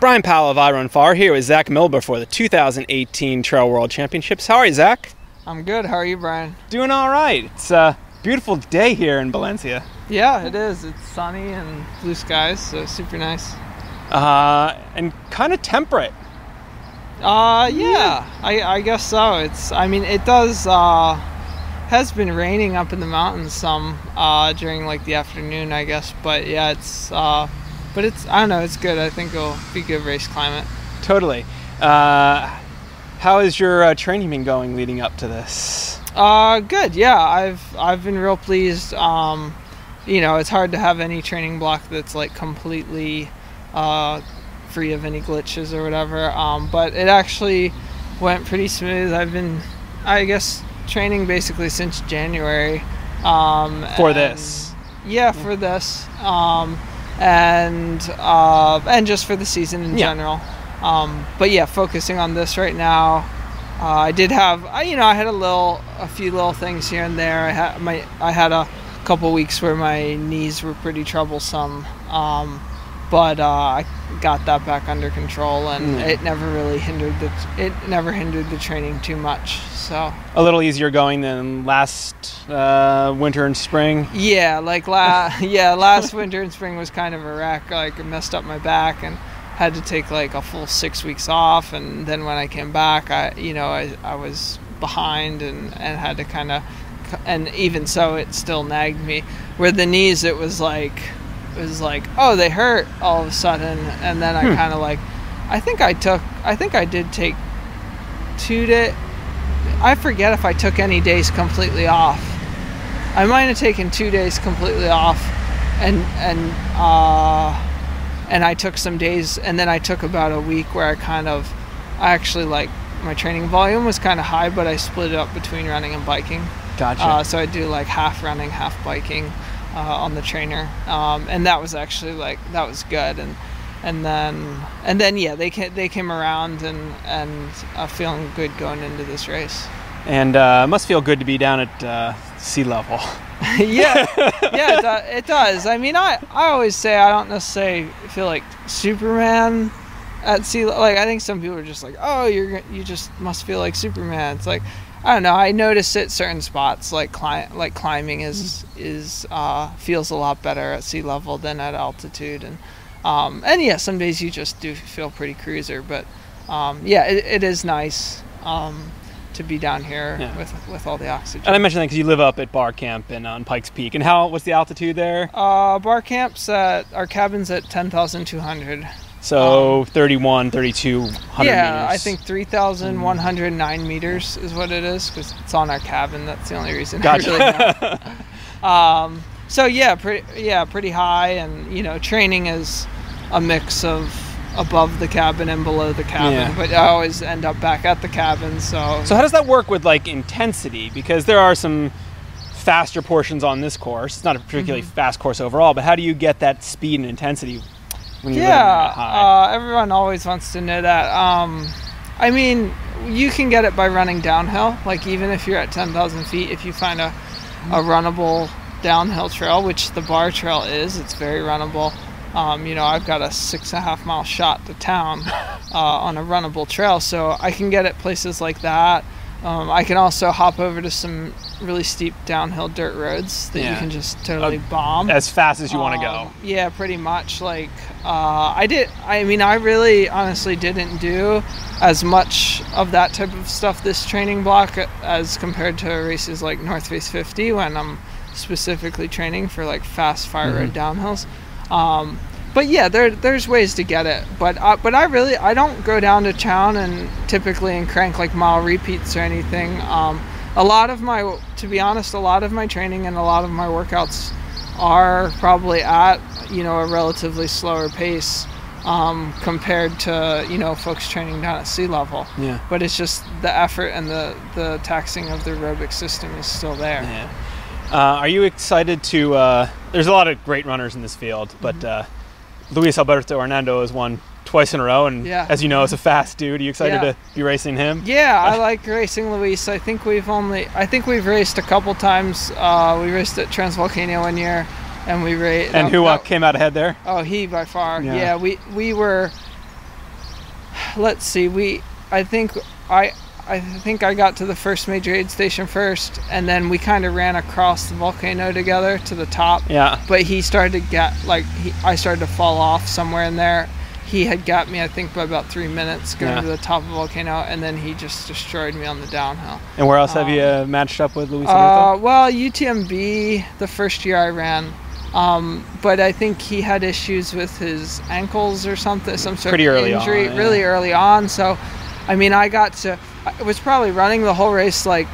Bryon Powell of iRunFar here with Zach Miller for the 2018 Trail World Championships. How are you, Zach? I'm good. How are you, Brian? Doing all right. It's a beautiful day here in Valencia. Yeah, it is. It's sunny and blue skies, so super nice. Uh, and kind of temperate. Uh, yeah, I, I guess so. It's. I mean, it does. Uh, has been raining up in the mountains some uh, during like the afternoon, I guess. But yeah, it's. Uh, but it's. I don't know. It's good. I think it'll be good race climate. Totally. Uh, how has your uh, training been going leading up to this? Uh, good. Yeah, I've I've been real pleased. Um, you know, it's hard to have any training block that's like completely uh, free of any glitches or whatever. Um, but it actually went pretty smooth. I've been, I guess, training basically since January. Um, For this? Yeah, for this. Um, and uh, and just for the season in Yeah. general. Um, but yeah, focusing on this right now. Uh, I did have, I, you know, I had a little, a few little things here and there. I had my, I had a couple weeks where my knees were pretty troublesome, um, but uh, I got that back under control, and Mm. it never really hindered the, it never hindered the training too much. So A little easier going than last uh, winter and spring. yeah, like la, yeah, last winter and spring was kind of a wreck. Like, I messed up my back and had to take like a full six weeks off, and then when I came back, I, you know, I, I was behind and and had to kind of, and even so, it still nagged me. Where the knees, it was like, it was like, oh, they hurt all of a sudden, and then I Hmm. kind of like, I think I took, I think I did take two day. I forget if I took any days completely off. I might have taken two days completely off, and and uh, and I took some days, and then I took about a week where I kind of, I actually like my training volume was kind of high, but I split it up between running and biking. Gotcha. Uh, so I do like half running, half biking uh, on the trainer, um, and that was actually like that was good. And and then and then yeah, they came, they came around and and uh, feeling good going into this race. and uh, it must feel good to be down at uh, sea level. yeah, yeah, it, do, it does. I mean, I I always say I don't necessarily feel like Superman at sea. Like I think some people are just like, oh, you're you just must feel like Superman. It's like I don't know. I notice at certain spots, like cli- like climbing is is uh, feels a lot better at sea level than at altitude, and um, and yeah, some days you just do feel pretty cruiser, but um, yeah, it, it is nice. Um, to be down here Yeah. with with all the oxygen. And I mentioned that because you live up at Barr Camp and on Pikes Peak. And how? What's the altitude there? Uh, Barr Camp's at our cabins at ten thousand two hundred. So 31, 32, 100 Um, Yeah, meters. I think three thousand one hundred nine meters is what it is because it's on our cabin. That's the only reason. Gotcha. Really um, so yeah, pretty yeah, pretty high, and you know, training is a mix of above the cabin and below the cabin. Yeah. But I always end up back at the cabin. So, So how does that work with like intensity? Because there are some faster portions on this course. It's not a particularly Mm-hmm. fast course overall, but how do you get that speed and intensity when living yeah, high? uh, everyone always wants to know that. Um, I mean, you can get it by running downhill. Like even if you're at 10,000 feet, if you find a, a runnable downhill trail, which the Barr Trail is, it's very runnable. Um, you know, I've got a six and a half mile shot to town uh, on a runnable trail, so I can get it places like that. Um, I can also hop over to some really steep downhill dirt roads that you can just totally bomb. as fast as you want to go. Um, Yeah, pretty much. Like, uh, I did. I mean, I really, honestly, didn't do as much of that type of stuff this training block as compared to races like North Face 50 when I'm specifically training for like fast fire road downhills. Um, but yeah, there there's ways to get it. But uh, but I really I don't go down to town and typically and crank like mile repeats or anything. Um, a lot of my, to be honest, a lot of my training and a lot of my workouts are probably at you know a relatively slower pace um, compared to you know folks training down at sea level. Yeah. But it's just the effort and the the taxing of the aerobic system is still there. Yeah. Uh, are you excited to? Uh, there's a lot of great runners in this field, but Mm-hmm. uh, Luis Alberto Hernando is won twice in a row, and Yeah. as you know, it's a fast dude. Are you excited Yeah. to be racing him? Yeah, I like racing Luis. I think we've only I think we've raced a couple times. Uh, we raced at Transvolcania one year, and we raced. And who uh, came out ahead there? Oh, he by far. Yeah. Yeah, we we were let's see. We, I think I, I think I got to the first major aid station first, and then we kind of ran across the volcano together to the top. Yeah. But he started to get like he, I started to fall off somewhere in there. He had got me, I think, by about three minutes going Yeah. to the top of the volcano, and then he just destroyed me on the downhill. And where else have Um, you uh, matched up with Luis Uh, well, UTMB the first year I ran, um, but I think he had issues with his ankles or something, some sort Pretty of early on, injury, yeah. really early on. So, I mean, I got to, I was probably running the whole race like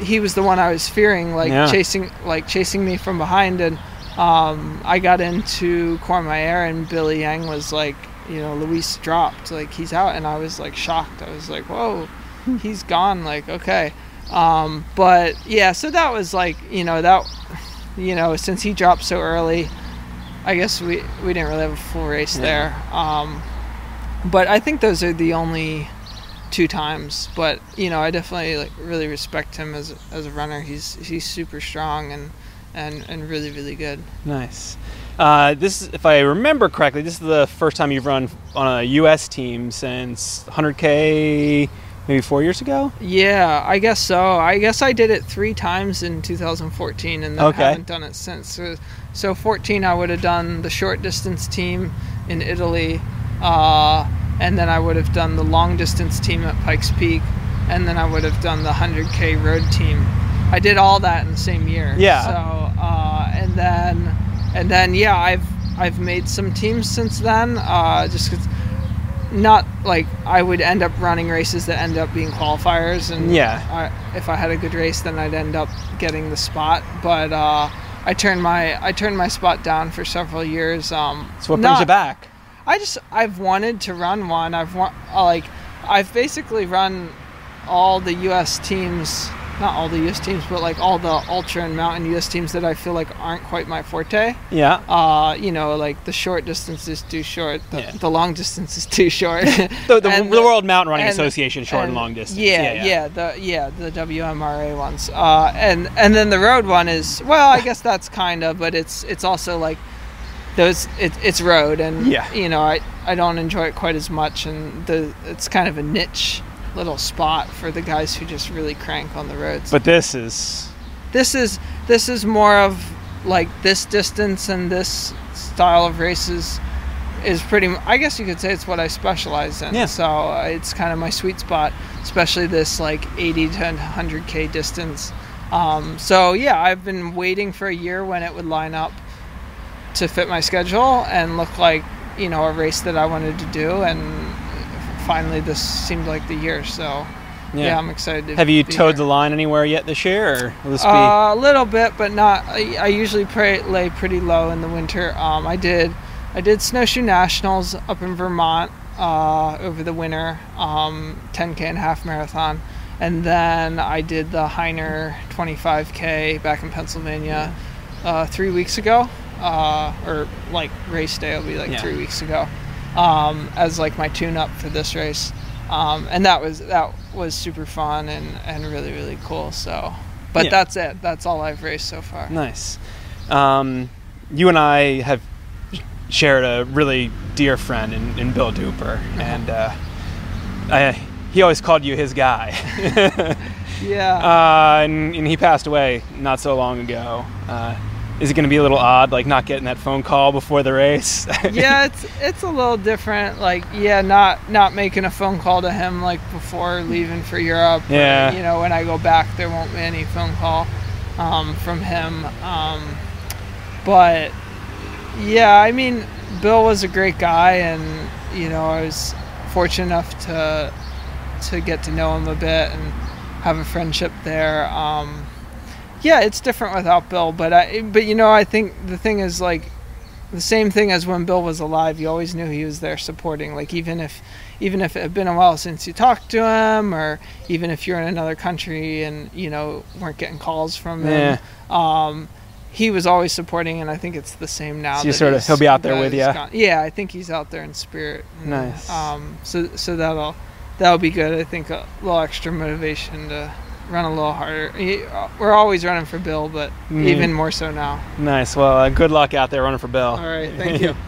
he was the one I was fearing, like Yeah. chasing, like chasing me from behind, and um, I got into Courmayeur and Billy Yang was like, you know, Luis dropped, like he's out, and I was like shocked. I was like, whoa, he's gone. Like okay, um, but yeah, so that was like, you know, that, you know, since he dropped so early, I guess we we didn't really have a full race Yeah. there. Um, but I think those are the only two times. But you know, I definitely like really respect him as as a runner. He's he's super strong and and and really really good. Nice. Uh, this, is- if I remember correctly, this is the first time you've run on a U.S. team since 100K, maybe four years ago. Yeah, I guess so. I guess I did it three times in 2014, and then Okay. haven't done it since. So, so 14, I would have done the short distance team in Italy, uh, and then I would have done the long distance team at Pikes Peak, and then I would have done the 100k road team. I did all that in the same year. Yeah. So, uh, and then, and then, yeah, I've I've made some teams since then. Uh, just 'cause not like I would end up running races that end up being qualifiers, and Yeah. I, if I had a good race, then I'd end up getting the spot. But uh, I turned my I turned my spot down for several years. Um, So what brings not- you back? I just I've wanted to run one. I've want like I've basically run all the U.S. teams, not all the U.S. teams, but like all the ultra and mountain U.S. teams that I feel like aren't quite my forte. Yeah. Uh, you know, like the short distance is too short, the, Yeah. the long distance is too short. The, the, the World Mountain Running and- Association, short and, and- long distance. Yeah, yeah, the yeah the WMRA ones, uh, and and then the road one is well, I guess that's kind of, but it's it's also like those it, it's road, and Yeah. you know I I don't enjoy it quite as much, and the it's kind of a niche little spot for the guys who just really crank on the roads. But this is this is this is more of like this distance and this style of races is pretty I guess you could say it's what i specialize in Yeah. so uh, it's kind of my sweet spot especially this like 80 to 100k distance um, so yeah i've been waiting for a year when it would line up to fit my schedule and look like you know a race that i wanted to do and finally this seemed like the year so yeah. yeah, i'm excited to Have you towed here. the line anywhere yet this year, or will this be? Uh, a little bit, but not. I, I usually pray, lay pretty low in the winter. Um, I did, I did snowshoe nationals up in Vermont uh, over the winter, um, 10k and half marathon, and then I did the Hyner 25k back in Pennsylvania uh, three weeks ago, uh, or like race day will be like Yeah. three weeks ago, um, as like my tune-up for this race. Um, and that was that was super fun and, and really really cool. So, but Yeah. that's it. That's all I've raced so far. Nice. Um, you and I have shared a really dear friend in, in Bill Dooper, and uh, I, he always called you his guy. Yeah. uh, and, and he passed away not so long ago. Uh, is it going to be a little odd, like not getting that phone call before the race? yeah, it's it's a little different. Like, yeah, not not making a phone call to him like before leaving for Europe. or, Yeah. you know, when I go back, there won't be any phone call um, from him. Um, but yeah, I mean, Bill was a great guy, and you know, I was fortunate enough to to get to know him a bit and have a friendship there. Um, yeah, it's different without Bill, but I but you know, I think the thing is like the same thing as when Bill was alive. You always knew he was there supporting. Like even if even if it had been a while since you talked to him, or even if you're in another country and you know weren't getting calls from him, um, he was always supporting. And I think it's the same now. So you sort of- he'll be out there with ya? gone. Yeah, I think he's out there in spirit. And, Nice. Um, so so that'll that'll be good. I think a little extra motivation to run a little harder. He- We're always running for Bill, but Mm. even more so now. nice. Well, uh, good luck out there running for Bill. All right, thank you.